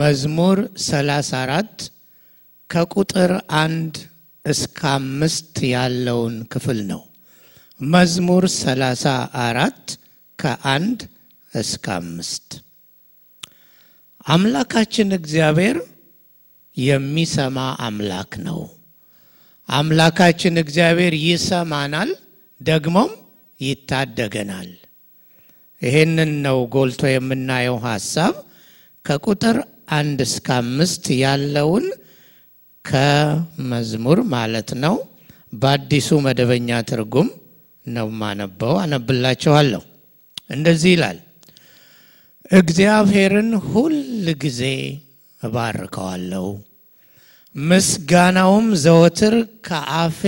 መዝሙር 34 ከቁጥር አንድ እስከ አምስት ያለውን ክፍል ነው። መዝሙር 34 ከአንድ እስከ አምስት አምላካችን እግዚአብሔር የሚሰማ አምላክ ነው። አምላካችን እግዚአብሔር ይሰማናል፣ ደግሞም ይታደገናል። ይህንን ነው ጎልቶ የምናየው ሀሳብ ከቁጥር አንድ እስከ አምስት ያለውን ከመዝሙር ማለት ነው። በአዲሱ መደበኛ ትርጉም ነው ማነበው፣ አነብላችኋለሁ። እንደዚህ ይላል። እግዚአብሔርን ሁል ጊዜ እባርከዋለሁ፣ ምስጋናውም ዘወትር ከአፌ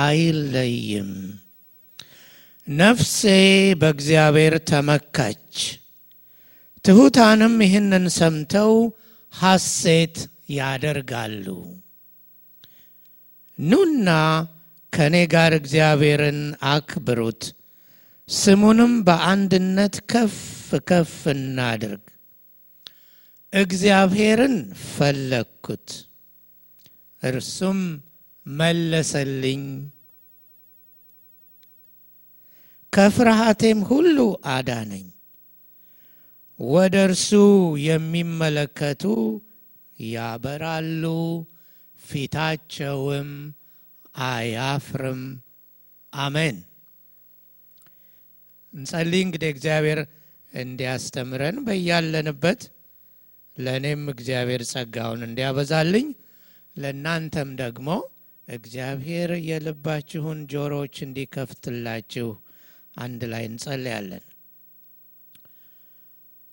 አይለይም። ነፍሴ በእግዚአብሔር ተመካች፣ ትሑታንም ይህንን ሰምተው ሐሴት ያደርጋሉ። ኑና ከእኔ ጋር እግዚአብሔርን አክብሩት፣ ስሙንም በአንድነት ከፍ ከፍ እናድርግ። እግዚአብሔርን ፈለግኩት፣ እርሱም መለሰልኝ፣ ከፍርሃቴም ሁሉ አዳነኝ። ወደ እርሱ የሚመለከቱ ያበራሉ፣ ፊታቸውም አያፍርም። አሜን። እንጸልይ እንግዲህ እግዚአብሔር እንዲያስተምረን በያለንበት ለእኔም እግዚአብሔር ጸጋውን እንዲያበዛልኝ ለእናንተም ደግሞ እግዚአብሔር የልባችሁን ጆሮዎች እንዲከፍትላችሁ አንድ ላይ እንጸልያለን።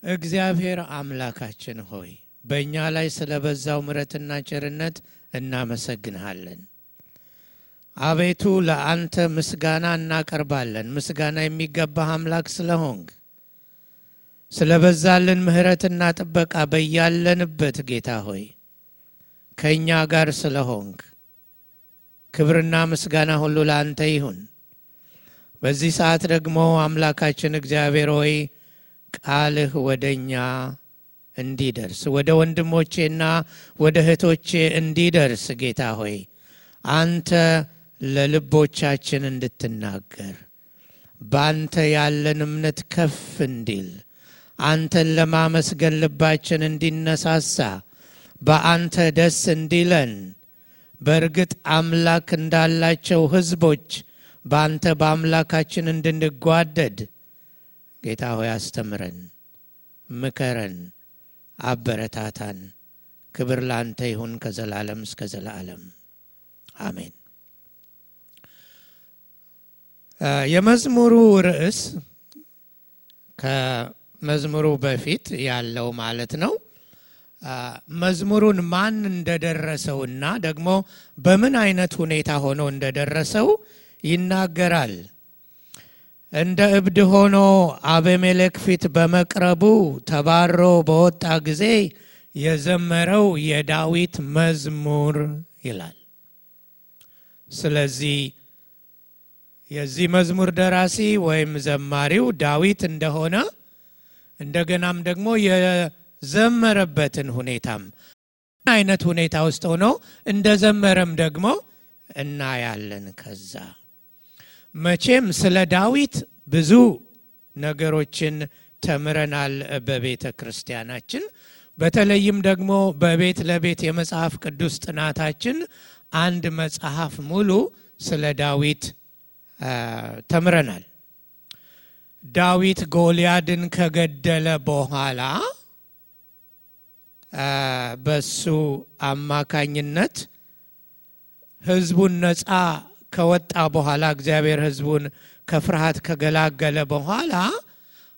እግዚአብሔር አምላካችን ሆይ በእኛ ላይ ስለ በዛው ምሕረትና ቸርነት እናመሰግንሃለን። አቤቱ ለአንተ ምስጋና እናቀርባለን። ምስጋና የሚገባህ አምላክ ስለሆንክ ስለ በዛልን ምሕረትና ጥበቃ በያለንበት ጌታ ሆይ ከእኛ ጋር ስለሆንክ ክብርና ምስጋና ሁሉ ለአንተ ይሁን። በዚህ ሰዓት ደግሞ አምላካችን እግዚአብሔር ሆይ ቃልህ ወደ እኛ እንዲደርስ ወደ ወንድሞቼና ወደ እህቶቼ እንዲደርስ ጌታ ሆይ አንተ ለልቦቻችን እንድትናገር በአንተ ያለን እምነት ከፍ እንዲል አንተን ለማመስገን ልባችን እንዲነሳሳ በአንተ ደስ እንዲለን በእርግጥ አምላክ እንዳላቸው ሕዝቦች በአንተ በአምላካችን እንድንጓደድ ጌታ ሆይ አስተምረን፣ ምከረን፣ አበረታታን። ክብር ለአንተ ይሁን ከዘላለም እስከ ዘላለም አሜን። የመዝሙሩ ርዕስ ከመዝሙሩ በፊት ያለው ማለት ነው። መዝሙሩን ማን እንደደረሰውና ደግሞ በምን አይነት ሁኔታ ሆኖ እንደደረሰው ይናገራል። እንደ እብድ ሆኖ አቤሜሌክ ፊት በመቅረቡ ተባሮ በወጣ ጊዜ የዘመረው የዳዊት መዝሙር ይላል። ስለዚህ የዚህ መዝሙር ደራሲ ወይም ዘማሪው ዳዊት እንደሆነ እንደገናም ደግሞ የዘመረበትን ሁኔታም አይነት ሁኔታ ውስጥ ሆኖ እንደዘመረም ደግሞ እናያለን። ከዛ መቼም ስለ ዳዊት ብዙ ነገሮችን ተምረናል በቤተ ክርስቲያናችን። በተለይም ደግሞ በቤት ለቤት የመጽሐፍ ቅዱስ ጥናታችን አንድ መጽሐፍ ሙሉ ስለ ዳዊት ተምረናል። ዳዊት ጎልያድን ከገደለ በኋላ በሱ አማካኝነት ሕዝቡን ነፃ ከወጣ በኋላ እግዚአብሔር ሕዝቡን ከፍርሃት ከገላገለ በኋላ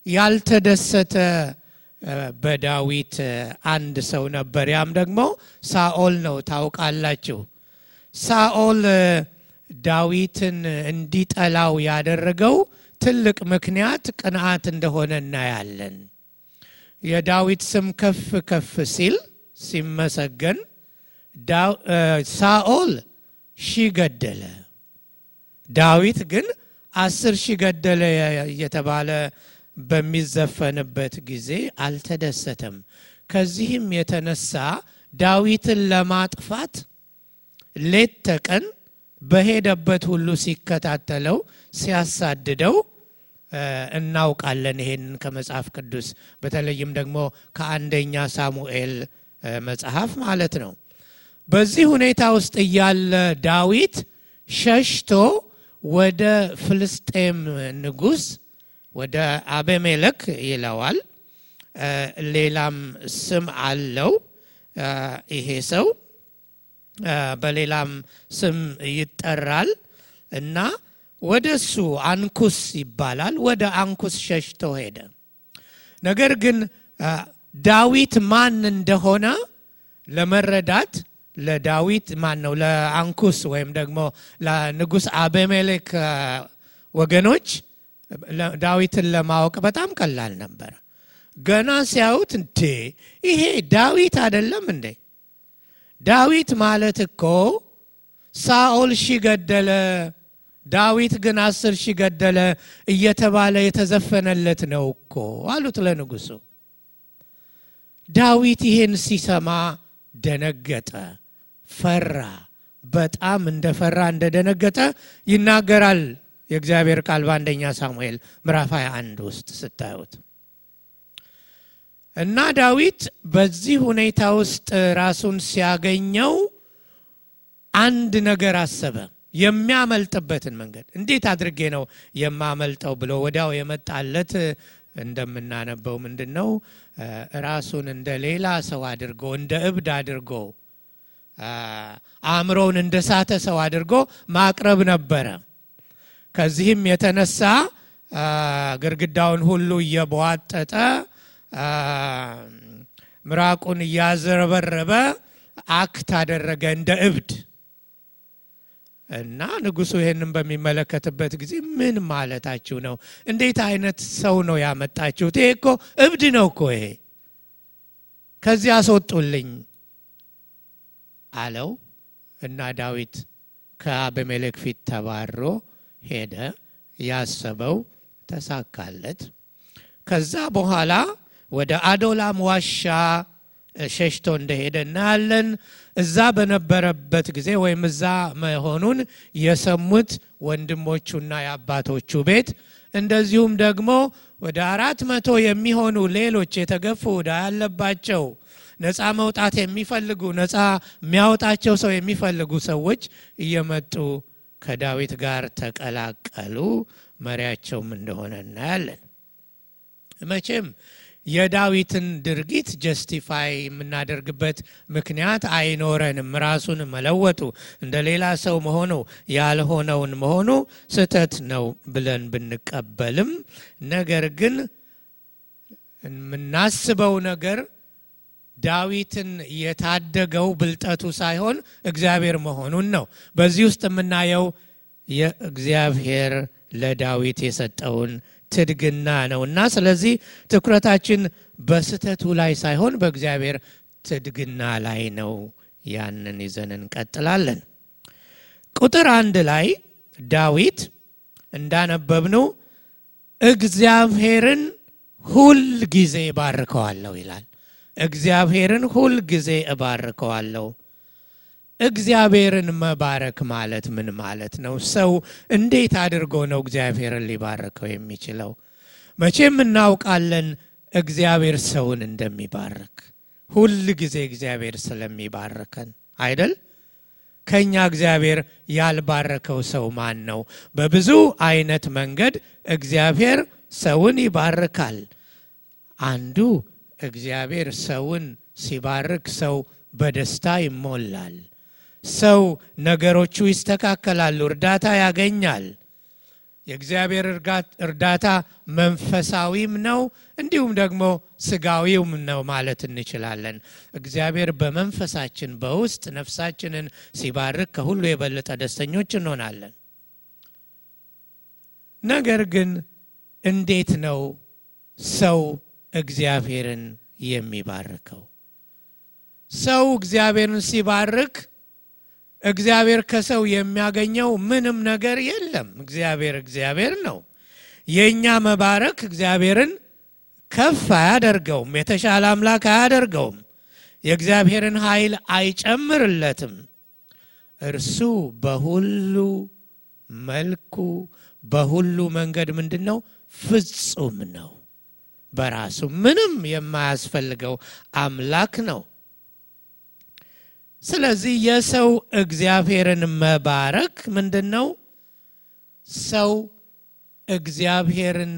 ያልተደሰተ በዳዊት አንድ ሰው ነበር። ያም ደግሞ ሳኦል ነው። ታውቃላችሁ ሳኦል ዳዊትን እንዲጠላው ያደረገው ትልቅ ምክንያት ቅንዓት እንደሆነ እናያለን። የዳዊት ስም ከፍ ከፍ ሲል ሲመሰገን ሳኦል ሺህ ገደለ፣ ዳዊት ግን አስር ሺህ ገደለ እየተባለ በሚዘፈንበት ጊዜ አልተደሰተም። ከዚህም የተነሳ ዳዊትን ለማጥፋት ሌት ተቀን በሄደበት ሁሉ ሲከታተለው ሲያሳድደው እናውቃለን። ይሄንን ከመጽሐፍ ቅዱስ በተለይም ደግሞ ከአንደኛ ሳሙኤል መጽሐፍ ማለት ነው። በዚህ ሁኔታ ውስጥ እያለ ዳዊት ሸሽቶ ወደ ፍልስጤም ንጉሥ ወደ አቤሜሌክ ይለዋል። ሌላም ስም አለው ይሄ ሰው በሌላም ስም ይጠራል እና ወደ እሱ አንኩስ ይባላል። ወደ አንኩስ ሸሽቶ ሄደ። ነገር ግን ዳዊት ማን እንደሆነ ለመረዳት ለዳዊት ማን ነው ለአንኩስ ወይም ደግሞ ለንጉሥ አቤሜሌክ ወገኖች ዳዊትን ለማወቅ በጣም ቀላል ነበር። ገና ሲያዩት እንዴ ይሄ ዳዊት አይደለም እንዴ? ዳዊት ማለት እኮ ሳኦል ሺ ገደለ፣ ዳዊት ግን አስር ሺ ገደለ እየተባለ የተዘፈነለት ነው እኮ አሉት ለንጉሱ። ዳዊት ይህን ሲሰማ ደነገጠ፣ ፈራ። በጣም እንደፈራ እንደደነገጠ ይናገራል የእግዚአብሔር ቃል በአንደኛ ሳሙኤል ምዕራፍ 21 ውስጥ ስታዩት እና ዳዊት በዚህ ሁኔታ ውስጥ ራሱን ሲያገኘው አንድ ነገር አሰበ። የሚያመልጥበትን መንገድ እንዴት አድርጌ ነው የማመልጠው ብሎ ወዲያው የመጣለት እንደምናነበው ምንድን ነው ራሱን እንደ ሌላ ሰው አድርጎ እንደ እብድ አድርጎ አእምሮውን እንደ ሳተ ሰው አድርጎ ማቅረብ ነበረ። ከዚህም የተነሳ ግድግዳውን ሁሉ እየቧጠጠ ምራቁን እያዘረበረበ አክት አደረገ እንደ እብድ እና ንጉሱ ይህንን በሚመለከትበት ጊዜ ምን ማለታችሁ ነው? እንዴት አይነት ሰው ነው ያመጣችሁት? ይሄ እኮ እብድ ነው እኮ ይሄ፣ ከዚህ አስወጡልኝ አለው እና ዳዊት ከአቤሜሌክ ፊት ተባሮ ሄደ። ያሰበው ተሳካለት። ከዛ በኋላ ወደ አዶላም ዋሻ ሸሽቶ እንደሄደ እናያለን። እዛ በነበረበት ጊዜ ወይም እዛ መሆኑን የሰሙት ወንድሞቹና የአባቶቹ ቤት እንደዚሁም ደግሞ ወደ አራት መቶ የሚሆኑ ሌሎች የተገፉ ዕዳ ያለባቸው ነፃ መውጣት የሚፈልጉ ነፃ የሚያወጣቸው ሰው የሚፈልጉ ሰዎች እየመጡ ከዳዊት ጋር ተቀላቀሉ። መሪያቸውም እንደሆነ እናያለን። መቼም የዳዊትን ድርጊት ጀስቲፋይ የምናደርግበት ምክንያት አይኖረንም። ራሱን መለወጡ እንደ ሌላ ሰው መሆኑ ያልሆነውን መሆኑ ስህተት ነው ብለን ብንቀበልም ነገር ግን የምናስበው ነገር ዳዊትን የታደገው ብልጠቱ ሳይሆን እግዚአብሔር መሆኑን ነው። በዚህ ውስጥ የምናየው የእግዚአብሔር ለዳዊት የሰጠውን ትድግና ነው እና ስለዚህ ትኩረታችን በስህተቱ ላይ ሳይሆን በእግዚአብሔር ትድግና ላይ ነው። ያንን ይዘን እንቀጥላለን። ቁጥር አንድ ላይ ዳዊት እንዳነበብነው እግዚአብሔርን ሁል ጊዜ እባርከዋለሁ ይላል። እግዚአብሔርን ሁል ጊዜ እባርከዋለሁ። እግዚአብሔርን መባረክ ማለት ምን ማለት ነው? ሰው እንዴት አድርጎ ነው እግዚአብሔርን ሊባርከው የሚችለው? መቼም እናውቃለን እግዚአብሔር ሰውን እንደሚባርክ ሁል ጊዜ እግዚአብሔር ስለሚባርከን አይደል? ከኛ እግዚአብሔር ያልባረከው ሰው ማን ነው? በብዙ አይነት መንገድ እግዚአብሔር ሰውን ይባርካል። አንዱ እግዚአብሔር ሰውን ሲባርክ ሰው በደስታ ይሞላል። ሰው ነገሮቹ ይስተካከላሉ፣ እርዳታ ያገኛል። የእግዚአብሔር እርዳታ መንፈሳዊም ነው፣ እንዲሁም ደግሞ ስጋዊም ነው ማለት እንችላለን። እግዚአብሔር በመንፈሳችን በውስጥ ነፍሳችንን ሲባርክ ከሁሉ የበለጠ ደስተኞች እንሆናለን። ነገር ግን እንዴት ነው ሰው እግዚአብሔርን የሚባርከው? ሰው እግዚአብሔርን ሲባርክ እግዚአብሔር ከሰው የሚያገኘው ምንም ነገር የለም። እግዚአብሔር እግዚአብሔር ነው። የእኛ መባረክ እግዚአብሔርን ከፍ አያደርገውም፣ የተሻለ አምላክ አያደርገውም፣ የእግዚአብሔርን ኃይል አይጨምርለትም። እርሱ በሁሉ መልኩ በሁሉ መንገድ ምንድን ነው? ፍጹም ነው። በራሱ ምንም የማያስፈልገው አምላክ ነው። ስለዚህ የሰው እግዚአብሔርን መባረክ ምንድን ነው? ሰው እግዚአብሔርን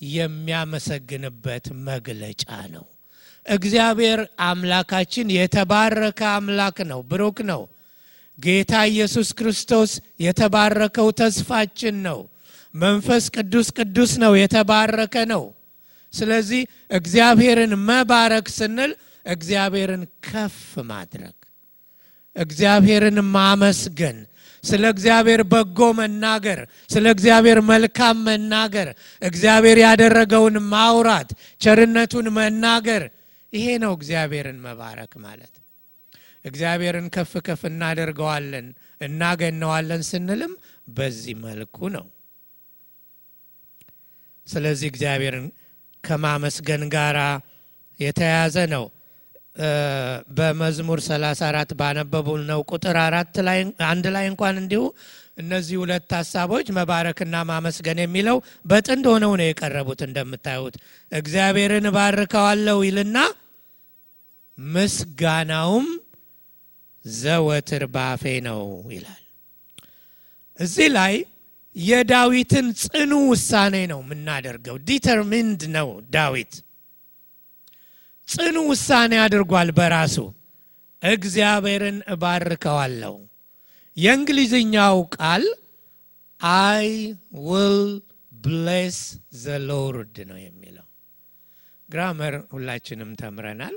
የሚያመሰግንበት መግለጫ ነው። እግዚአብሔር አምላካችን የተባረከ አምላክ ነው፣ ብሩክ ነው። ጌታ ኢየሱስ ክርስቶስ የተባረከው ተስፋችን ነው። መንፈስ ቅዱስ ቅዱስ ነው፣ የተባረከ ነው። ስለዚህ እግዚአብሔርን መባረክ ስንል እግዚአብሔርን ከፍ ማድረግ፣ እግዚአብሔርን ማመስገን፣ ስለ እግዚአብሔር በጎ መናገር፣ ስለ እግዚአብሔር መልካም መናገር፣ እግዚአብሔር ያደረገውን ማውራት፣ ቸርነቱን መናገር፣ ይሄ ነው እግዚአብሔርን መባረክ ማለት። እግዚአብሔርን ከፍ ከፍ እናደርገዋለን እናገነዋለን ስንልም በዚህ መልኩ ነው። ስለዚህ እግዚአብሔርን ከማመስገን ጋር የተያያዘ ነው። በመዝሙር 34 ባነበቡል ነው ቁጥር አራት ላይ አንድ ላይ እንኳን እንዲሁ እነዚህ ሁለት ሀሳቦች መባረክና ማመስገን የሚለው በጥንድ ሆነው ነው የቀረቡት። እንደምታዩት እግዚአብሔርን እባርከዋለሁ ይልና ምስጋናውም ዘወትር ባፌ ነው ይላል። እዚህ ላይ የዳዊትን ጽኑ ውሳኔ ነው የምናደርገው። determined ነው ዳዊት ጽኑ ውሳኔ አድርጓል በራሱ እግዚአብሔርን እባርከዋለሁ። የእንግሊዝኛው ቃል I will bless the Lord ነው የሚለው። grammar ሁላችንም ተምረናል።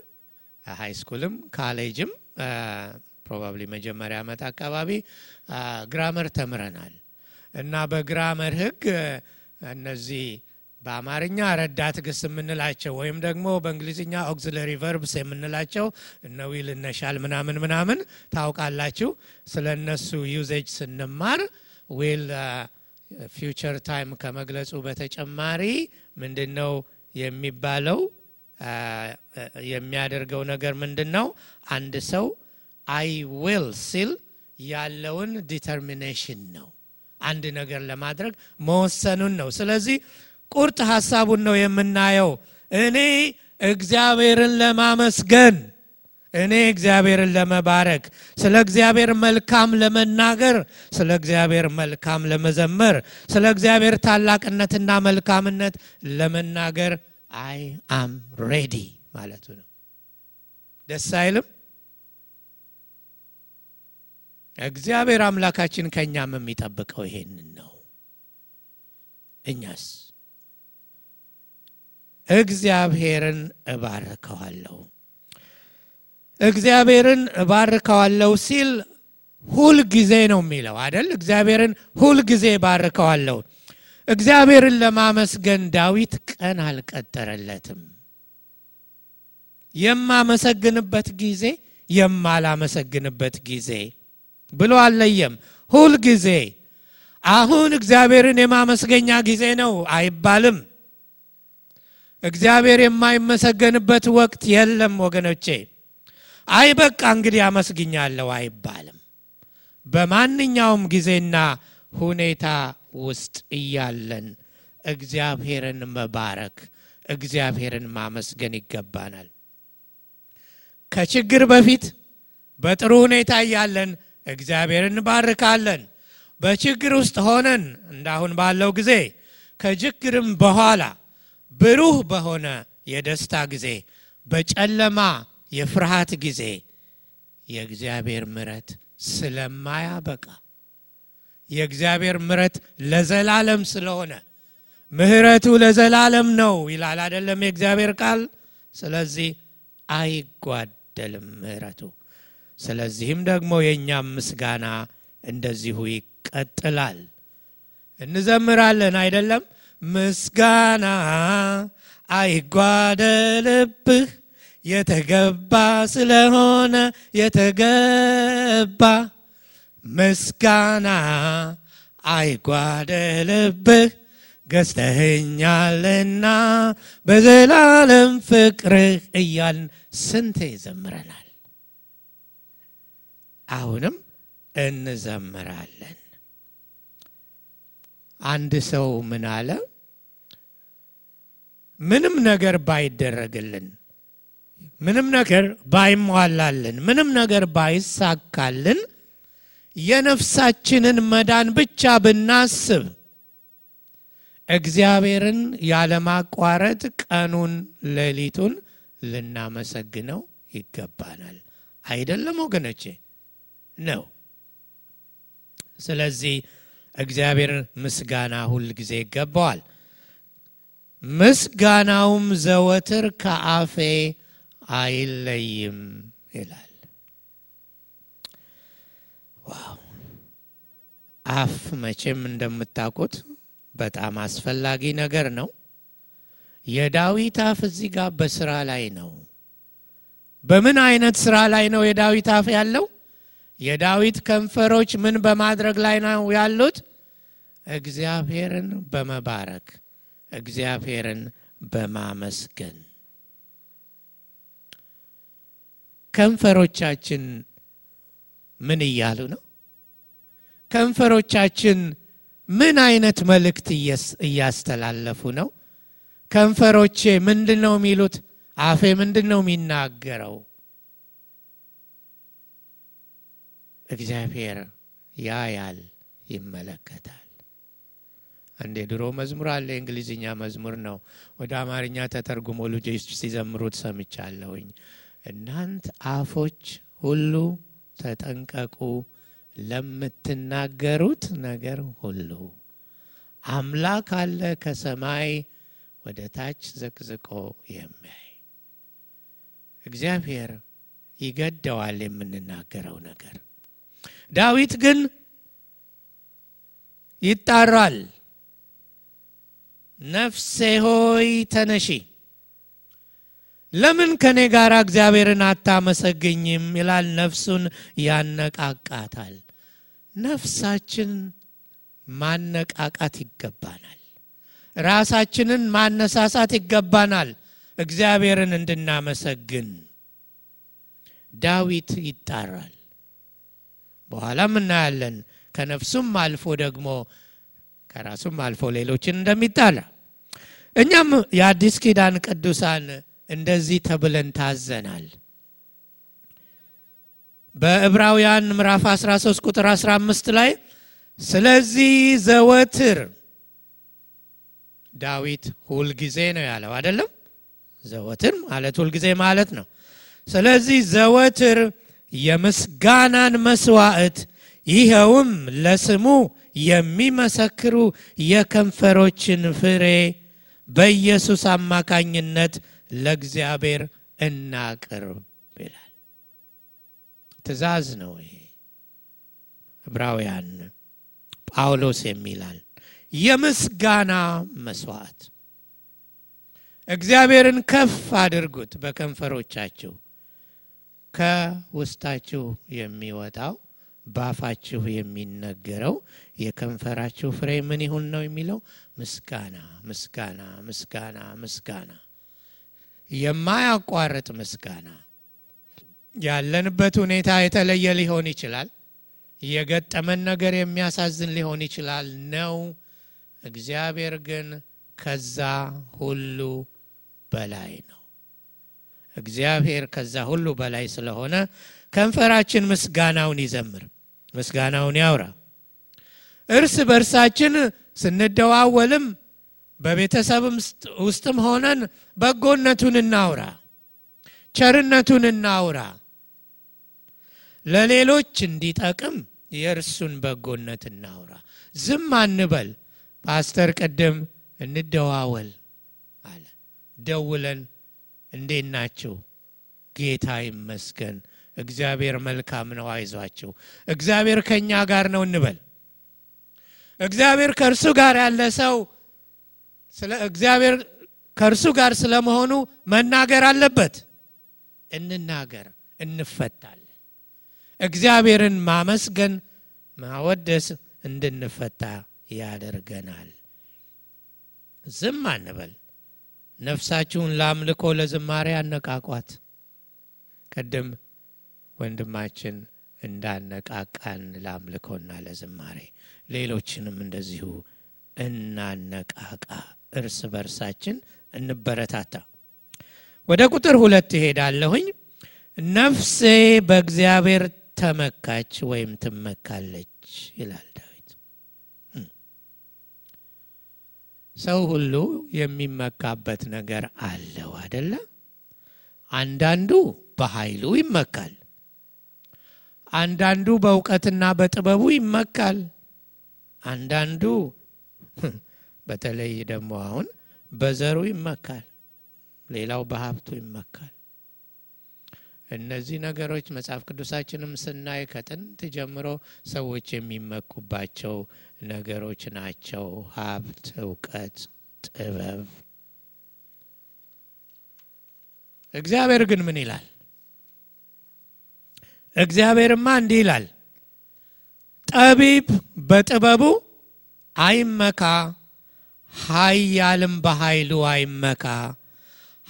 high school ም college ም probably መጀመሪያ ዓመት አካባቢ grammar ተምረናል እና በ grammar ሕግ እነዚህ በአማርኛ ረዳት ግስ የምንላቸው ወይም ደግሞ በእንግሊዝኛ auxiliary verbs የምንላቸው እነ will እነ shall ምናምን ምናምን ታውቃላችሁ። ስለ እነሱ usage ስንማር will future time ከመግለጹ በተጨማሪ ምንድን ነው የሚባለው? የሚያደርገው ነገር ምንድን ነው? አንድ ሰው I will ሲል ያለውን determination ነው። አንድ ነገር ለማድረግ መወሰኑን ነው። ስለዚህ ቁርጥ ሀሳቡን ነው የምናየው። እኔ እግዚአብሔርን ለማመስገን፣ እኔ እግዚአብሔርን ለመባረክ፣ ስለ እግዚአብሔር መልካም ለመናገር፣ ስለ እግዚአብሔር መልካም ለመዘመር፣ ስለ እግዚአብሔር ታላቅነትና መልካምነት ለመናገር I am ready ማለቱ ነው። ደስ አይልም? እግዚአብሔር አምላካችን ከእኛም የሚጠብቀው ይሄንን ነው። እኛስ እግዚአብሔርን እባርከዋለሁ። እግዚአብሔርን እባርከዋለሁ ሲል ሁል ጊዜ ነው የሚለው አደል? እግዚአብሔርን ሁል ጊዜ እባርከዋለሁ። እግዚአብሔርን ለማመስገን ዳዊት ቀን አልቀጠረለትም። የማመሰግንበት ጊዜ፣ የማላመሰግንበት ጊዜ ብሎ አልለየም። ሁል ጊዜ አሁን እግዚአብሔርን የማመስገኛ ጊዜ ነው አይባልም። እግዚአብሔር የማይመሰገንበት ወቅት የለም ወገኖቼ። አይ በቃ እንግዲህ አመስግኛለሁ አይባልም። በማንኛውም ጊዜና ሁኔታ ውስጥ እያለን እግዚአብሔርን መባረክ፣ እግዚአብሔርን ማመስገን ይገባናል። ከችግር በፊት በጥሩ ሁኔታ እያለን እግዚአብሔርን እንባርካለን። በችግር ውስጥ ሆነን እንዳሁን ባለው ጊዜ ከችግርም በኋላ ብሩህ በሆነ የደስታ ጊዜ፣ በጨለማ የፍርሃት ጊዜ የእግዚአብሔር ምሕረት ስለማያበቃ የእግዚአብሔር ምሕረት ለዘላለም ስለሆነ ምሕረቱ ለዘላለም ነው ይላል አይደለም የእግዚአብሔር ቃል። ስለዚህ አይጓደልም ምሕረቱ። ስለዚህም ደግሞ የእኛም ምስጋና እንደዚሁ ይቀጥላል። እንዘምራለን አይደለም ምስጋና አይጓደልብህ የተገባ ስለሆነ የተገባ ምስጋና አይጓደልብህ ገዝተኸኛልና በዘላለም ፍቅርህ እያልን ስንቴ ዘምረናል። አሁንም እንዘምራለን። አንድ ሰው ምን አለ? ምንም ነገር ባይደረግልን፣ ምንም ነገር ባይሟላልን፣ ምንም ነገር ባይሳካልን የነፍሳችንን መዳን ብቻ ብናስብ እግዚአብሔርን ያለማቋረጥ ቀኑን ሌሊቱን ልናመሰግነው ይገባናል። አይደለም ወገኖቼ? ነው። ስለዚህ እግዚአብሔር ምስጋና ሁል ጊዜ ይገባዋል። ምስጋናውም ዘወትር ከአፌ አይለይም ይላል። ዋው! አፍ መቼም እንደምታውቁት በጣም አስፈላጊ ነገር ነው። የዳዊት አፍ እዚህ ጋር በስራ ላይ ነው። በምን አይነት ስራ ላይ ነው የዳዊት አፍ ያለው? የዳዊት ከንፈሮች ምን በማድረግ ላይ ነው ያሉት? እግዚአብሔርን በመባረክ እግዚአብሔርን በማመስገን ከንፈሮቻችን ምን እያሉ ነው? ከንፈሮቻችን ምን አይነት መልእክት እያስተላለፉ ነው? ከንፈሮቼ ምንድን ነው የሚሉት? አፌ ምንድን ነው የሚናገረው? እግዚአብሔር ያያል፣ ይመለከታል። አንድ የድሮ መዝሙር አለ፣ የእንግሊዝኛ መዝሙር ነው። ወደ አማርኛ ተተርጉሞ ልጆች ሲዘምሩት ሰምቻለሁኝ። እናንት አፎች ሁሉ ተጠንቀቁ ለምትናገሩት ነገር ሁሉ አምላክ አለ ከሰማይ ወደ ታች ዘቅዝቆ የሚያይ እግዚአብሔር ይገደዋል የምንናገረው ነገር። ዳዊት ግን ይጣራል። ነፍሴ ሆይ ተነሺ፣ ለምን ከኔ ጋር እግዚአብሔርን አታመሰግኝም? ይላል። ነፍሱን ያነቃቃታል። ነፍሳችን ማነቃቃት ይገባናል። ራሳችንን ማነሳሳት ይገባናል፣ እግዚአብሔርን እንድናመሰግን። ዳዊት ይጣራል። በኋላም እናያለን። ከነፍሱም አልፎ ደግሞ ከራሱም አልፎ ሌሎችን እንደሚጣራ እኛም የአዲስ ኪዳን ቅዱሳን እንደዚህ ተብለን ታዘናል። በዕብራውያን ምዕራፍ 13 ቁጥር 15 ላይ ስለዚህ ዘወትር ዳዊት ሁልጊዜ ነው ያለው አይደለም? ዘወትር ማለት ሁልጊዜ ማለት ነው። ስለዚህ ዘወትር የምስጋናን መስዋዕት ይኸውም ለስሙ የሚመሰክሩ የከንፈሮችን ፍሬ በኢየሱስ አማካኝነት ለእግዚአብሔር እናቅርብ ይላል። ትእዛዝ ነው ይሄ። ዕብራውያን ጳውሎስ የሚላል የምስጋና መስዋዕት እግዚአብሔርን ከፍ አድርጉት በከንፈሮቻችሁ ከውስጣችሁ የሚወጣው ባፋችሁ የሚነገረው የከንፈራችሁ ፍሬ ምን ይሁን ነው የሚለው? ምስጋና፣ ምስጋና፣ ምስጋና፣ ምስጋና፣ የማያቋርጥ ምስጋና። ያለንበት ሁኔታ የተለየ ሊሆን ይችላል። የገጠመን ነገር የሚያሳዝን ሊሆን ይችላል ነው። እግዚአብሔር ግን ከዛ ሁሉ በላይ ነው። እግዚአብሔር ከዛ ሁሉ በላይ ስለሆነ ከንፈራችን ምስጋናውን ይዘምር፣ ምስጋናውን ያውራ። እርስ በእርሳችን ስንደዋወልም በቤተሰብም ውስጥም ሆነን በጎነቱን እናውራ፣ ቸርነቱን እናውራ። ለሌሎች እንዲጠቅም የእርሱን በጎነት እናውራ። ዝም አንበል። ፓስተር ቅድም እንደዋወል አለ። ደውለን እንዴት ናችሁ? ጌታ ይመስገን፣ እግዚአብሔር መልካም ነው፣ አይዟችሁ፣ እግዚአብሔር ከእኛ ጋር ነው እንበል። እግዚአብሔር ከእርሱ ጋር ያለ ሰው ስለ እግዚአብሔር ከእርሱ ጋር ስለመሆኑ መናገር አለበት። እንናገር፣ እንፈታለን። እግዚአብሔርን ማመስገን ማወደስ እንድንፈታ ያደርገናል። ዝም አንበል። ነፍሳችሁን ለአምልኮ ለዝማሬ አነቃቋት። ቅድም ወንድማችን እንዳነቃቃን ለአምልኮና ለዝማሬ ሌሎችንም እንደዚሁ እናነቃቃ፣ እርስ በርሳችን እንበረታታ። ወደ ቁጥር ሁለት ይሄዳለሁኝ። ነፍሴ በእግዚአብሔር ተመካች ወይም ትመካለች ይላል ዳዊት። ሰው ሁሉ የሚመካበት ነገር አለው አደለ? አንዳንዱ በኃይሉ ይመካል። አንዳንዱ በእውቀትና በጥበቡ ይመካል። አንዳንዱ በተለይ ደግሞ አሁን በዘሩ ይመካል። ሌላው በሀብቱ ይመካል። እነዚህ ነገሮች መጽሐፍ ቅዱሳችንም ስናይ ከጥንት ጀምሮ ሰዎች የሚመኩባቸው ነገሮች ናቸው። ሀብት፣ እውቀት፣ ጥበብ። እግዚአብሔር ግን ምን ይላል? እግዚአብሔርማ እንዲህ ይላል፣ ጠቢብ በጥበቡ አይመካ፣ ኃያልም በኃይሉ አይመካ፣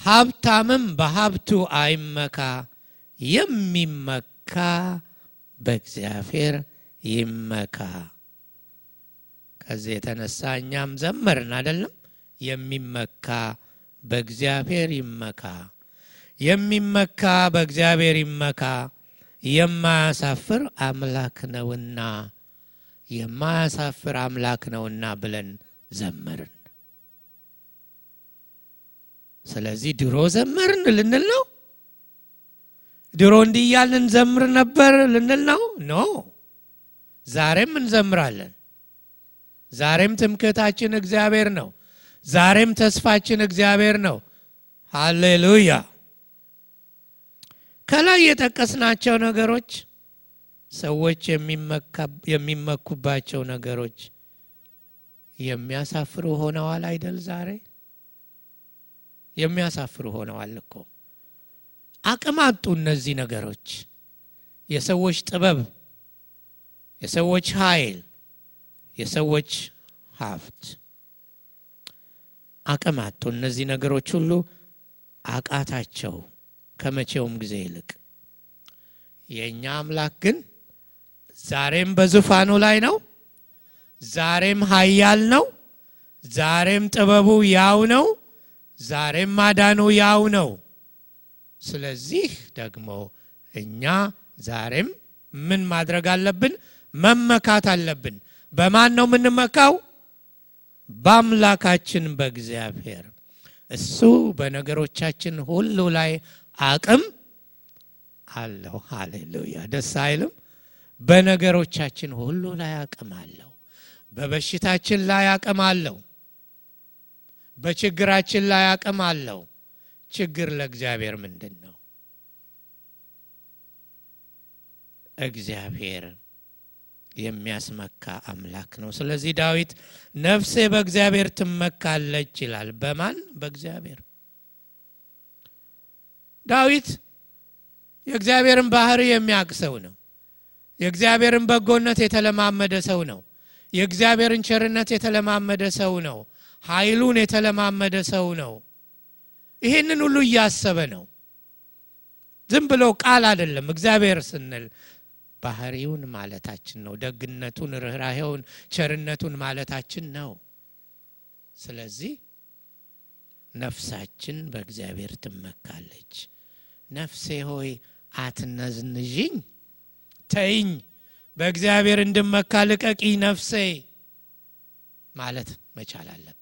ሀብታምም በሀብቱ አይመካ፣ የሚመካ በእግዚአብሔር ይመካ። ከዚህ የተነሳ እኛም ዘመርን አይደለም? የሚመካ በእግዚአብሔር ይመካ፣ የሚመካ በእግዚአብሔር ይመካ የማያሳፍር አምላክ ነውና የማያሳፍር አምላክ ነውና ብለን ዘመርን። ስለዚህ ድሮ ዘመርን ልንል ነው? ድሮ እንዲህ እያልን እንዘምር ነበር ልንል ነው? ኖ ዛሬም እንዘምራለን። ዛሬም ትምክህታችን እግዚአብሔር ነው። ዛሬም ተስፋችን እግዚአብሔር ነው። ሃሌሉያ። ከላይ የጠቀስናቸው ነገሮች ሰዎች የሚመኩባቸው ነገሮች የሚያሳፍሩ ሆነዋል አይደል? ዛሬ የሚያሳፍሩ ሆነዋል እኮ። አቅም አጡ እነዚህ ነገሮች። የሰዎች ጥበብ፣ የሰዎች ኃይል፣ የሰዎች ሀብት አቅም አጡ። እነዚህ ነገሮች ሁሉ አቃታቸው ከመቼውም ጊዜ ይልቅ። የእኛ አምላክ ግን ዛሬም በዙፋኑ ላይ ነው። ዛሬም ኃያል ነው። ዛሬም ጥበቡ ያው ነው። ዛሬም ማዳኑ ያው ነው። ስለዚህ ደግሞ እኛ ዛሬም ምን ማድረግ አለብን? መመካት አለብን። በማን ነው የምንመካው? በአምላካችን በእግዚአብሔር። እሱ በነገሮቻችን ሁሉ ላይ አቅም አለው። ሃሌሉያ! ደስ አይልም? በነገሮቻችን ሁሉ ላይ አቅም አለው። በበሽታችን ላይ አቅም አለው። በችግራችን ላይ አቅም አለው። ችግር ለእግዚአብሔር ምንድን ነው? እግዚአብሔር የሚያስመካ አምላክ ነው። ስለዚህ ዳዊት ነፍሴ በእግዚአብሔር ትመካለች ይላል። በማን? በእግዚአብሔር። ዳዊት የእግዚአብሔርን ባህሪ የሚያውቅ ሰው ነው። የእግዚአብሔርን በጎነት የተለማመደ ሰው ነው። የእግዚአብሔርን ቸርነት የተለማመደ ሰው ነው። ኃይሉን የተለማመደ ሰው ነው። ይህንን ሁሉ እያሰበ ነው። ዝም ብሎ ቃል አይደለም። እግዚአብሔር ስንል ባህሪውን ማለታችን ነው። ደግነቱን፣ ርኅራሄውን፣ ቸርነቱን ማለታችን ነው። ስለዚህ ነፍሳችን በእግዚአብሔር ትመካለች። ነፍሴ ሆይ አትነዝንዥኝ፣ ተይኝ፣ በእግዚአብሔር እንድመካ ልቀቂ ነፍሴ ማለት መቻል አለብን።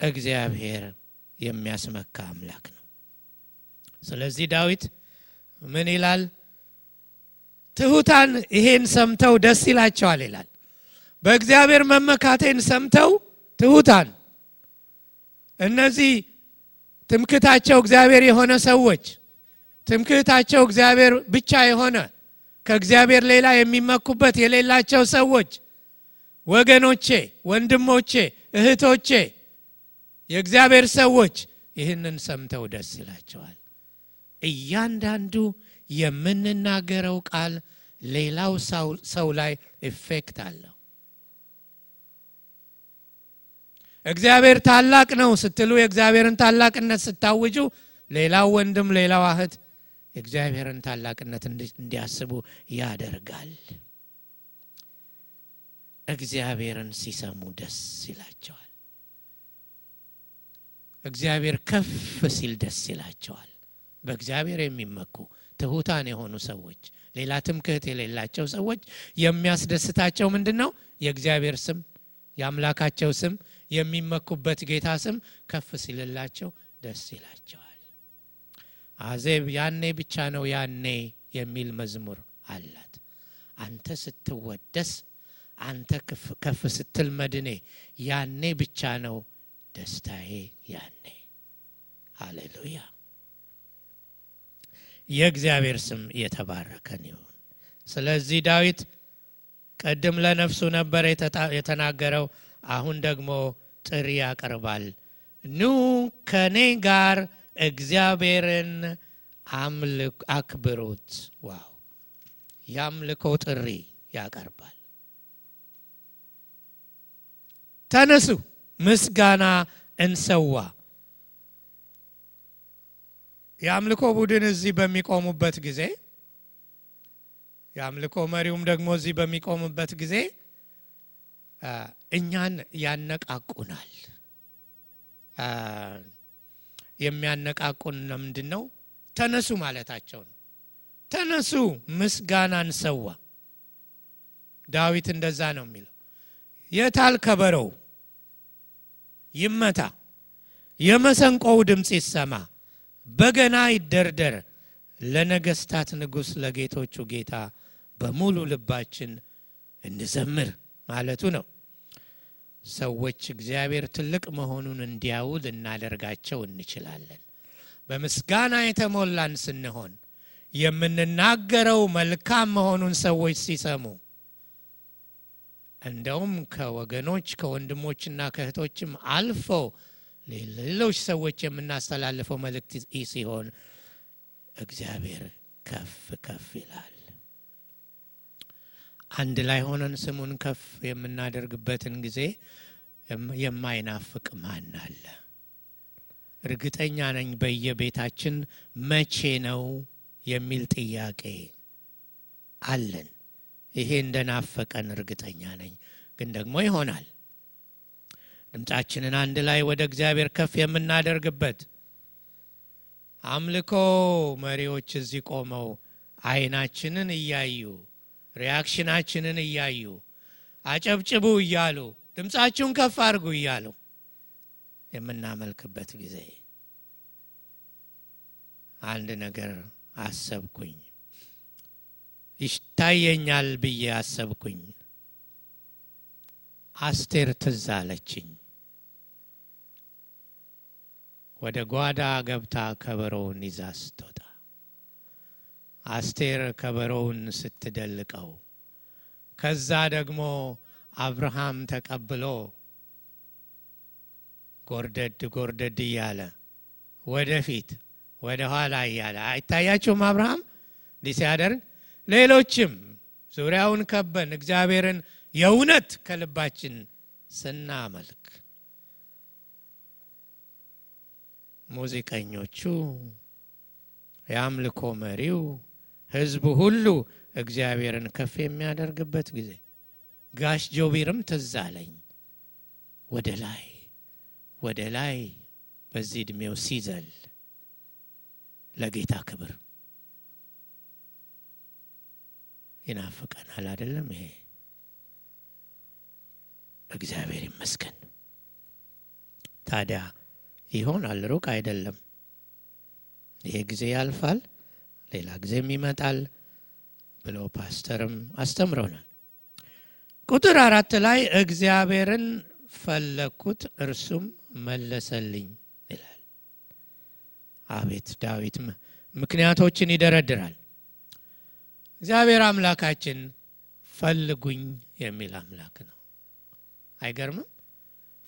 እግዚአብሔር የሚያስመካ አምላክ ነው። ስለዚህ ዳዊት ምን ይላል? ትሑታን ይሄን ሰምተው ደስ ይላቸዋል ይላል። በእግዚአብሔር መመካቴን ሰምተው ትሑታን፣ እነዚህ ትምክህታቸው እግዚአብሔር የሆነ ሰዎች፣ ትምክህታቸው እግዚአብሔር ብቻ የሆነ ከእግዚአብሔር ሌላ የሚመኩበት የሌላቸው ሰዎች፣ ወገኖቼ፣ ወንድሞቼ፣ እህቶቼ፣ የእግዚአብሔር ሰዎች ይህንን ሰምተው ደስ ይላቸዋል። እያንዳንዱ የምንናገረው ቃል ሌላው ሰው ላይ ኢፌክት አለው። እግዚአብሔር ታላቅ ነው ስትሉ የእግዚአብሔርን ታላቅነት ስታውጁ ሌላው ወንድም ሌላው እህት የእግዚአብሔርን ታላቅነት እንዲያስቡ ያደርጋል። እግዚአብሔርን ሲሰሙ ደስ ይላቸዋል። እግዚአብሔር ከፍ ሲል ደስ ይላቸዋል። በእግዚአብሔር የሚመኩ ትሑታን የሆኑ ሰዎች፣ ሌላ ትምክህት የሌላቸው ሰዎች የሚያስደስታቸው ምንድን ነው? የእግዚአብሔር ስም የአምላካቸው ስም የሚመኩበት ጌታ ስም ከፍ ሲልላቸው ደስ ይላቸዋል። አዜብ ያኔ ብቻ ነው ያኔ የሚል መዝሙር አላት። አንተ ስትወደስ፣ አንተ ከፍ ስትል መድኔ፣ ያኔ ብቻ ነው ደስታዬ ያኔ። ሃሌሉያ! የእግዚአብሔር ስም የተባረከን ይሁን። ስለዚህ ዳዊት ቅድም ለነፍሱ ነበር የተናገረው። አሁን ደግሞ ጥሪ ያቀርባል። ኑ ከኔ ጋር እግዚአብሔርን አክብሩት። ዋው! የአምልኮ ጥሪ ያቀርባል። ተነሱ፣ ምስጋና እንሰዋ። የአምልኮ ቡድን እዚህ በሚቆሙበት ጊዜ የአምልኮ መሪውም ደግሞ እዚህ በሚቆምበት ጊዜ እኛን ያነቃቁናል። የሚያነቃቁን ለምንድን ነው? ተነሱ ማለታቸው ነው። ተነሱ ምስጋና እንሰዋ። ዳዊት እንደዛ ነው የሚለው። የታል ከበሮው ይመታ፣ የመሰንቆው ድምፅ ይሰማ፣ በገና ይደርደር፣ ለነገስታት ንጉሥ ለጌቶቹ ጌታ በሙሉ ልባችን እንዘምር ማለቱ ነው። ሰዎች እግዚአብሔር ትልቅ መሆኑን እንዲያዩ ልናደርጋቸው እንችላለን። በምስጋና የተሞላን ስንሆን የምንናገረው መልካም መሆኑን ሰዎች ሲሰሙ እንደውም ከወገኖች ከወንድሞችና ከእህቶችም አልፎ ሌሎች ሰዎች የምናስተላልፈው መልእክት ሲሆን እግዚአብሔር ከፍ ከፍ ይላል። አንድ ላይ ሆነን ስሙን ከፍ የምናደርግበትን ጊዜ የማይናፍቅ ማን አለ? እርግጠኛ ነኝ በየቤታችን መቼ ነው የሚል ጥያቄ አለን። ይሄ እንደናፈቀን እርግጠኛ ነኝ። ግን ደግሞ ይሆናል። ድምፃችንን አንድ ላይ ወደ እግዚአብሔር ከፍ የምናደርግበት አምልኮ መሪዎች እዚህ ቆመው አይናችንን እያዩ ሪያክሽናችንን እያዩ አጨብጭቡ እያሉ ድምፃችሁን ከፍ አድርጉ እያሉ የምናመልክበት ጊዜ አንድ ነገር አሰብኩኝ፣ ይታየኛል ብዬ አሰብኩኝ። አስቴር ትዝ አለችኝ። ወደ ጓዳ ገብታ ከበሮውን ይዛ ስትወጣ አስቴር ከበሮውን ስትደልቀው ከዛ ደግሞ አብርሃም ተቀብሎ ጎርደድ ጎርደድ እያለ ወደፊት ወደ ኋላ እያለ አይታያችሁም? አብርሃም እንዲህ ሲያደርግ ሌሎችም ዙሪያውን ከበን እግዚአብሔርን የእውነት ከልባችን ስናመልክ ሙዚቀኞቹ፣ የአምልኮ መሪው፣ ህዝቡ ሁሉ እግዚአብሔርን ከፍ የሚያደርግበት ጊዜ ጋሽ ጆቢርም ትዝ አለኝ። ወደ ላይ ወደ ላይ በዚህ ዕድሜው ሲዘል ለጌታ ክብር ይናፍቀናል። አይደለም? ይሄ እግዚአብሔር ይመስገን። ታዲያ ይሆናል፣ ሩቅ አይደለም። ይሄ ጊዜ ያልፋል፣ ሌላ ጊዜም ይመጣል ብሎ ፓስተርም አስተምረውናል። ቁጥር አራት ላይ እግዚአብሔርን ፈለግኩት እርሱም መለሰልኝ ይላል። አቤት ዳዊት ምክንያቶችን ይደረድራል። እግዚአብሔር አምላካችን ፈልጉኝ የሚል አምላክ ነው። አይገርምም?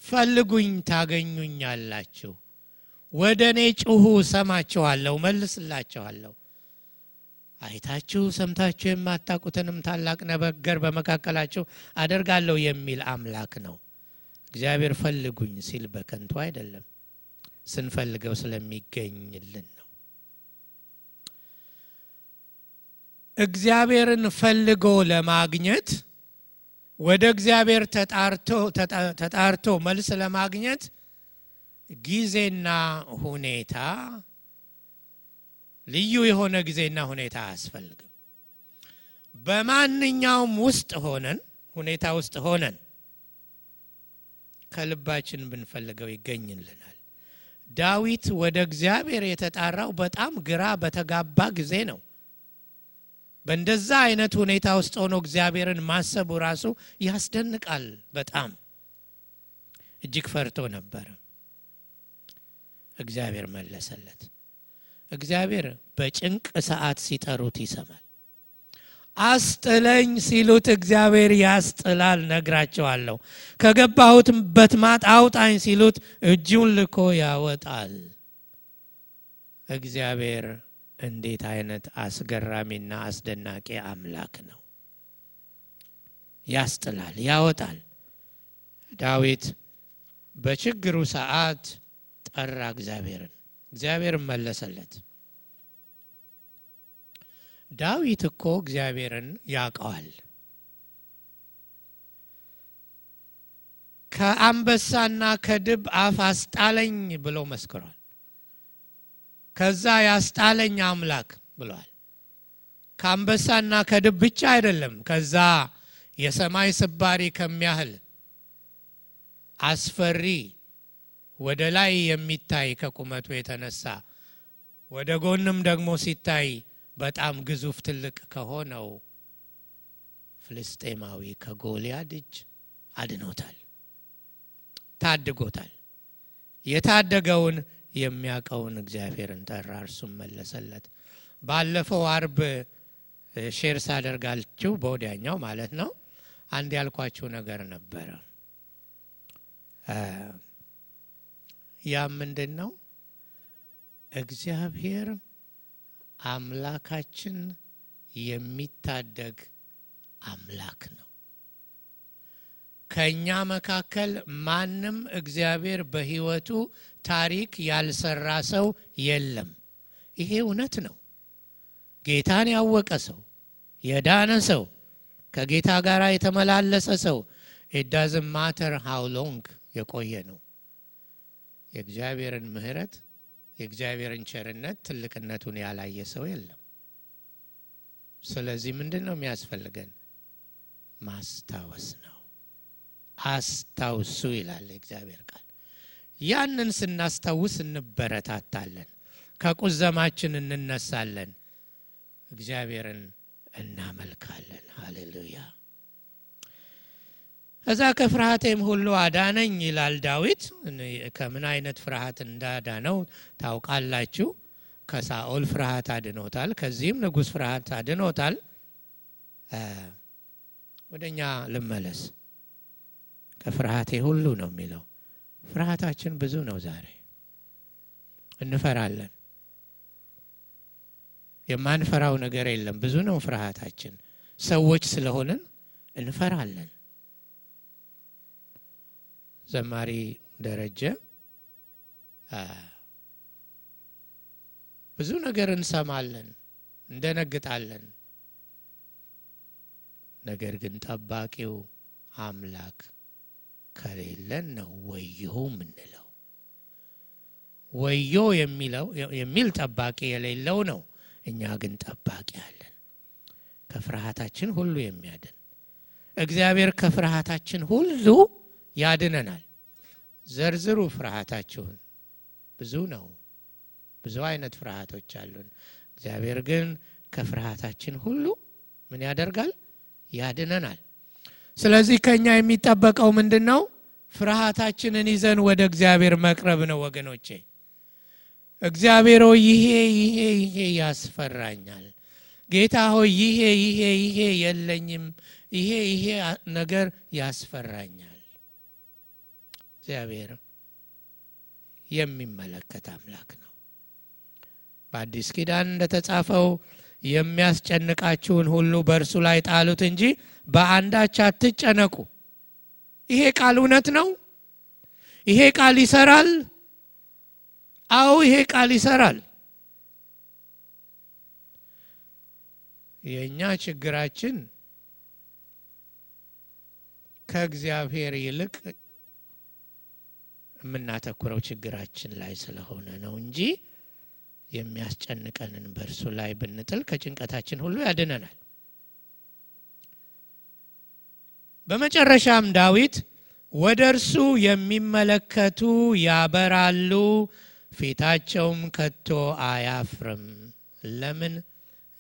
ፈልጉኝ ታገኙኛላችሁ፣ ወደ እኔ ጩሁ ሰማችኋለሁ፣ መልስላችኋለሁ። አይታችሁ ሰምታችሁ የማታውቁትንም ታላቅ ነገር በመካከላችሁ አደርጋለሁ የሚል አምላክ ነው። እግዚአብሔር ፈልጉኝ ሲል በከንቱ አይደለም፣ ስንፈልገው ስለሚገኝልን ነው። እግዚአብሔርን ፈልጎ ለማግኘት ወደ እግዚአብሔር ተጣርቶ መልስ ለማግኘት ጊዜና ሁኔታ ልዩ የሆነ ጊዜና ሁኔታ አያስፈልግም። በማንኛውም ውስጥ ሆነን ሁኔታ ውስጥ ሆነን ከልባችን ብንፈልገው ይገኝልናል። ዳዊት ወደ እግዚአብሔር የተጣራው በጣም ግራ በተጋባ ጊዜ ነው። በእንደዛ አይነት ሁኔታ ውስጥ ሆኖ እግዚአብሔርን ማሰቡ ራሱ ያስደንቃል። በጣም እጅግ ፈርቶ ነበረ። እግዚአብሔር መለሰለት። እግዚአብሔር በጭንቅ ሰዓት ሲጠሩት ይሰማል። አስጥለኝ ሲሉት እግዚአብሔር ያስጥላል። ነግራቸዋለሁ። ከገባሁትበት ማጥ አውጣኝ ሲሉት እጁን ልኮ ያወጣል። እግዚአብሔር እንዴት አይነት አስገራሚና አስደናቂ አምላክ ነው! ያስጥላል፣ ያወጣል። ዳዊት በችግሩ ሰዓት ጠራ እግዚአብሔርን፣ እግዚአብሔር መለሰለት። ዳዊት እኮ እግዚአብሔርን ያውቀዋል። ከአንበሳና ከድብ አፍ አስጣለኝ ብሎ መስክሯል። ከዛ ያስጣለኝ አምላክ ብሏል። ከአንበሳና ከድብ ብቻ አይደለም፣ ከዛ የሰማይ ስባሪ ከሚያህል አስፈሪ ወደ ላይ የሚታይ ከቁመቱ የተነሳ ወደ ጎንም ደግሞ ሲታይ በጣም ግዙፍ ትልቅ ከሆነው ፍልስጤማዊ ከጎልያድ እጅ አድኖታል፣ ታድጎታል። የታደገውን የሚያውቀውን እግዚአብሔርን ጠራ፣ እርሱም መለሰለት። ባለፈው አርብ share ሳደርጋችሁ በወዲያኛው ማለት ነው አንድ ያልኳችሁ ነገር ነበረ። ያ ምንድን ነው? እግዚአብሔር አምላካችን የሚታደግ አምላክ ነው። ከእኛ መካከል ማንም እግዚአብሔር በሕይወቱ ታሪክ ያልሰራ ሰው የለም። ይሄ እውነት ነው። ጌታን ያወቀ ሰው፣ የዳነ ሰው፣ ከጌታ ጋር የተመላለሰ ሰው it doesn't matter how long የቆየ ነው። የእግዚአብሔርን ምሕረት የእግዚአብሔርን ቸርነት ትልቅነቱን ያላየ ሰው የለም። ስለዚህ ምንድን ነው የሚያስፈልገን? ማስታወስ ነው። አስታውሱ ይላል የእግዚአብሔር ቃል። ያንን ስናስታውስ እንበረታታለን፣ ከቁዘማችን እንነሳለን፣ እግዚአብሔርን እናመልካለን። ሃሌሉያ። እዛ ከፍርሃቴም ሁሉ አዳነኝ ይላል ዳዊት። ከምን አይነት ፍርሃት እንዳዳነው ታውቃላችሁ። ከሳኦል ፍርሃት አድኖታል። ከዚህም ንጉሥ ፍርሃት አድኖታል። ወደ እኛ ልመለስ። ከፍርሃቴ ሁሉ ነው የሚለው። ፍርሃታችን ብዙ ነው። ዛሬ እንፈራለን። የማንፈራው ነገር የለም። ብዙ ነው ፍርሃታችን። ሰዎች ስለሆንን እንፈራለን። ዘማሪ ደረጀ ብዙ ነገር እንሰማለን፣ እንደነግጣለን። ነገር ግን ጠባቂው አምላክ ከሌለን ነው ወዮ የምንለው። ወዮ የሚል ጠባቂ የሌለው ነው። እኛ ግን ጠባቂ አለን፣ ከፍርሃታችን ሁሉ የሚያድን እግዚአብሔር ከፍርሃታችን ሁሉ ያድነናል። ዘርዝሩ ፍርሃታችሁን። ብዙ ነው። ብዙ አይነት ፍርሃቶች አሉን። እግዚአብሔር ግን ከፍርሃታችን ሁሉ ምን ያደርጋል? ያድነናል። ስለዚህ ከኛ የሚጠበቀው ምንድን ነው? ፍርሃታችንን ይዘን ወደ እግዚአብሔር መቅረብ ነው ወገኖቼ። እግዚአብሔር ሆይ ይሄ ይሄ ይሄ ያስፈራኛል። ጌታ ሆይ ይሄ ይሄ ይሄ የለኝም፣ ይሄ ይሄ ነገር ያስፈራኛል። እግዚአብሔር የሚመለከት አምላክ ነው። በአዲስ ኪዳን እንደተጻፈው የሚያስጨንቃችሁን ሁሉ በእርሱ ላይ ጣሉት እንጂ በአንዳች አትጨነቁ። ይሄ ቃል እውነት ነው። ይሄ ቃል ይሰራል። አዎ ይሄ ቃል ይሰራል። የእኛ ችግራችን ከእግዚአብሔር ይልቅ የምናተኩረው ችግራችን ላይ ስለሆነ ነው እንጂ የሚያስጨንቀንን በእርሱ ላይ ብንጥል ከጭንቀታችን ሁሉ ያድነናል። በመጨረሻም ዳዊት ወደ እርሱ የሚመለከቱ ያበራሉ፣ ፊታቸውም ከቶ አያፍርም። ለምን?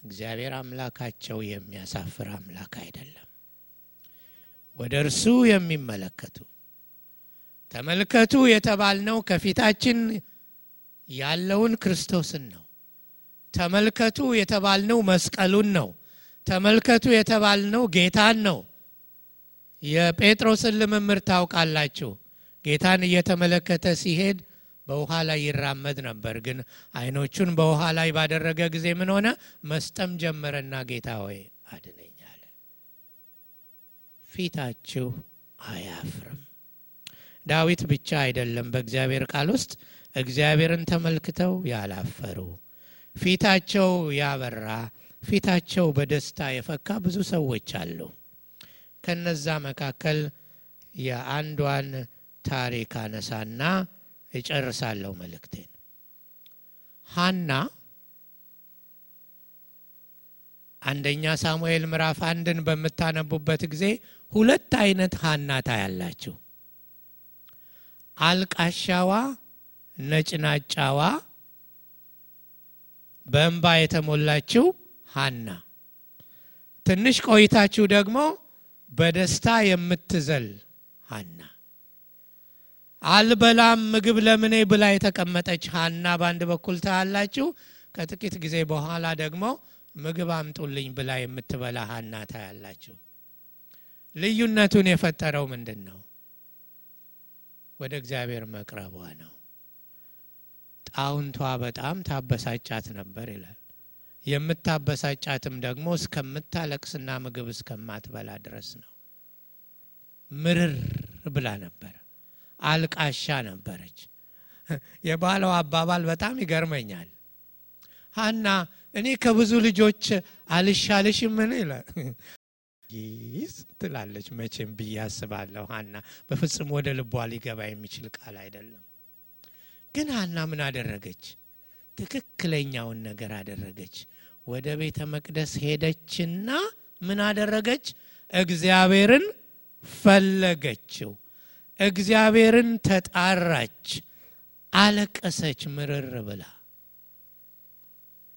እግዚአብሔር አምላካቸው የሚያሳፍር አምላክ አይደለም። ወደ እርሱ የሚመለከቱ ተመልከቱ የተባልነው ከፊታችን ያለውን ክርስቶስን ነው። ተመልከቱ የተባልነው መስቀሉን ነው። ተመልከቱ የተባልነው ጌታን ነው። የጴጥሮስን ልምምድ ታውቃላችሁ። ጌታን እየተመለከተ ሲሄድ በውሃ ላይ ይራመድ ነበር። ግን ዓይኖቹን በውሃ ላይ ባደረገ ጊዜ ምን ሆነ? መስጠም ጀመረና ጌታ ሆይ አድነኝ አለ። ፊታችሁ አያፍርም። ዳዊት ብቻ አይደለም በእግዚአብሔር ቃል ውስጥ እግዚአብሔርን ተመልክተው ያላፈሩ ፊታቸው ያበራ ፊታቸው በደስታ የፈካ ብዙ ሰዎች አሉ። ከነዛ መካከል የአንዷን ታሪክ አነሳና እጨርሳለሁ መልእክቴን። ሀና አንደኛ ሳሙኤል ምዕራፍ አንድን በምታነቡበት ጊዜ ሁለት አይነት ሀና ታያላችሁ። አልቃሻዋ፣ ነጭናጫዋ፣ በእንባ የተሞላችው ሀና። ትንሽ ቆይታችሁ ደግሞ በደስታ የምትዘል ሀና አልበላም ምግብ ለምኔ ብላ የተቀመጠች ሀና በአንድ በኩል ታያላችሁ። ከጥቂት ጊዜ በኋላ ደግሞ ምግብ አምጡልኝ ብላ የምትበላ ሀና ታያላችሁ። ልዩነቱን የፈጠረው ምንድን ነው? ወደ እግዚአብሔር መቅረቧ ነው። ጣውንቷ በጣም ታበሳጫት ነበር ይላል። የምታበሳጫትም ደግሞ እስከምታለቅስና ምግብ እስከማትበላ ድረስ ነው። ምርር ብላ ነበር። አልቃሻ ነበረች። የባለው አባባል በጣም ይገርመኛል። ሀና እኔ ከብዙ ልጆች አልሻልሽምን ይላል ይስ ትላለች። መቼም ብዬ አስባለሁ። ሀና በፍጹም ወደ ልቧ ሊገባ የሚችል ቃል አይደለም። ግን ሀና ምን አደረገች? ትክክለኛውን ነገር አደረገች። ወደ ቤተ መቅደስ ሄደችና ምን አደረገች? እግዚአብሔርን ፈለገችው። እግዚአብሔርን ተጣራች፣ አለቀሰች ምርር ብላ።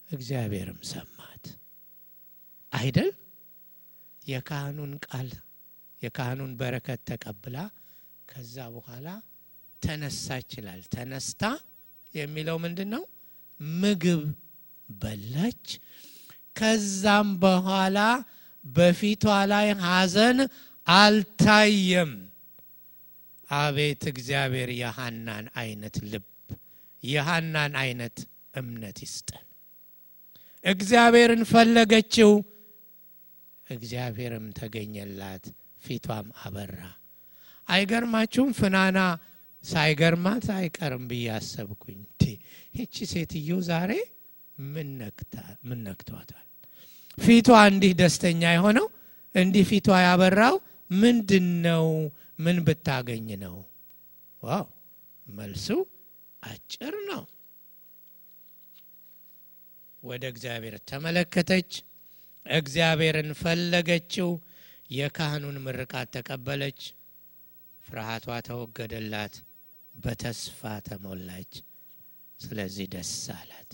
እግዚአብሔርም ሰማት አይደል? የካህኑን ቃል የካህኑን በረከት ተቀብላ ከዛ በኋላ ተነሳች ይላል። ተነስታ የሚለው ምንድን ነው? ምግብ በላች። ከዛም በኋላ በፊቷ ላይ ሐዘን አልታየም። አቤት እግዚአብሔር የሐናን አይነት ልብ የሐናን አይነት እምነት ይስጠን። እግዚአብሔርን ፈለገችው፣ እግዚአብሔርም ተገኘላት፣ ፊቷም አበራ። አይገርማችሁም? ፍናና ሳይገርማት አይቀርም ብዬ አሰብኩኝ። ይቺ ሴትዮ ዛሬ ምን ነክቷታል? ፊቷ እንዲህ ደስተኛ የሆነው እንዲህ ፊቷ ያበራው ምንድን ነው? ምን ብታገኝ ነው? wow! መልሱ አጭር ነው። ወደ እግዚአብሔር ተመለከተች፣ እግዚአብሔርን ፈለገችው፣ የካህኑን ምርቃት ተቀበለች፣ ፍርሃቷ ተወገደላት፣ በተስፋ ተሞላች። ስለዚህ ደስ አላት።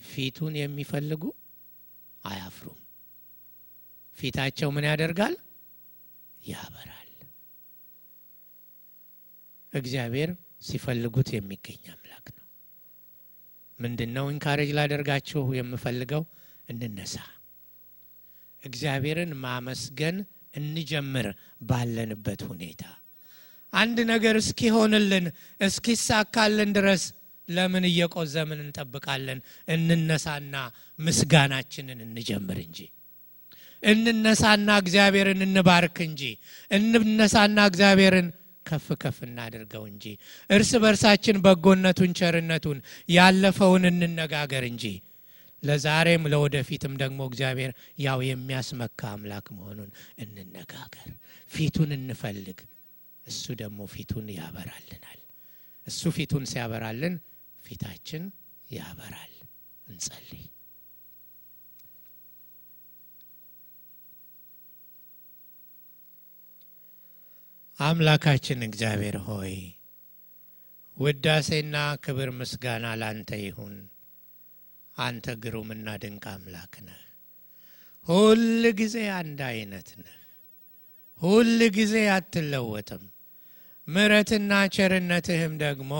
ፊቱን የሚፈልጉ አያፍሩም። ፊታቸው ምን ያደርጋል? ያበራል። እግዚአብሔር ሲፈልጉት የሚገኝ አምላክ ነው። ምንድን ነው ኢንካሬጅ ላደርጋችሁ የምፈልገው እንነሳ፣ እግዚአብሔርን ማመስገን እንጀምር። ባለንበት ሁኔታ አንድ ነገር እስኪሆንልን እስኪሳካልን ድረስ ለምን እየቆዘምን እንጠብቃለን? እንነሳና ምስጋናችንን እንጀምር እንጂ እንነሳና እግዚአብሔርን እንባርክ እንጂ እንነሳና እግዚአብሔርን ከፍ ከፍ እናድርገው እንጂ እርስ በርሳችን በጎነቱን፣ ቸርነቱን ያለፈውን እንነጋገር እንጂ ለዛሬም ለወደፊትም ደግሞ እግዚአብሔር ያው የሚያስመካ አምላክ መሆኑን እንነጋገር። ፊቱን እንፈልግ። እሱ ደግሞ ፊቱን ያበራልናል። እሱ ፊቱን ሲያበራልን ፊታችን ያበራል። እንጸልይ። አምላካችን እግዚአብሔር ሆይ ውዳሴና ክብር ምስጋና ላንተ ይሁን። አንተ ግሩምና ድንቅ አምላክ ነህ። ሁል ጊዜ አንድ አይነት ነህ። ሁል ጊዜ አትለወጥም። ምሕረትና ቸርነትህም ደግሞ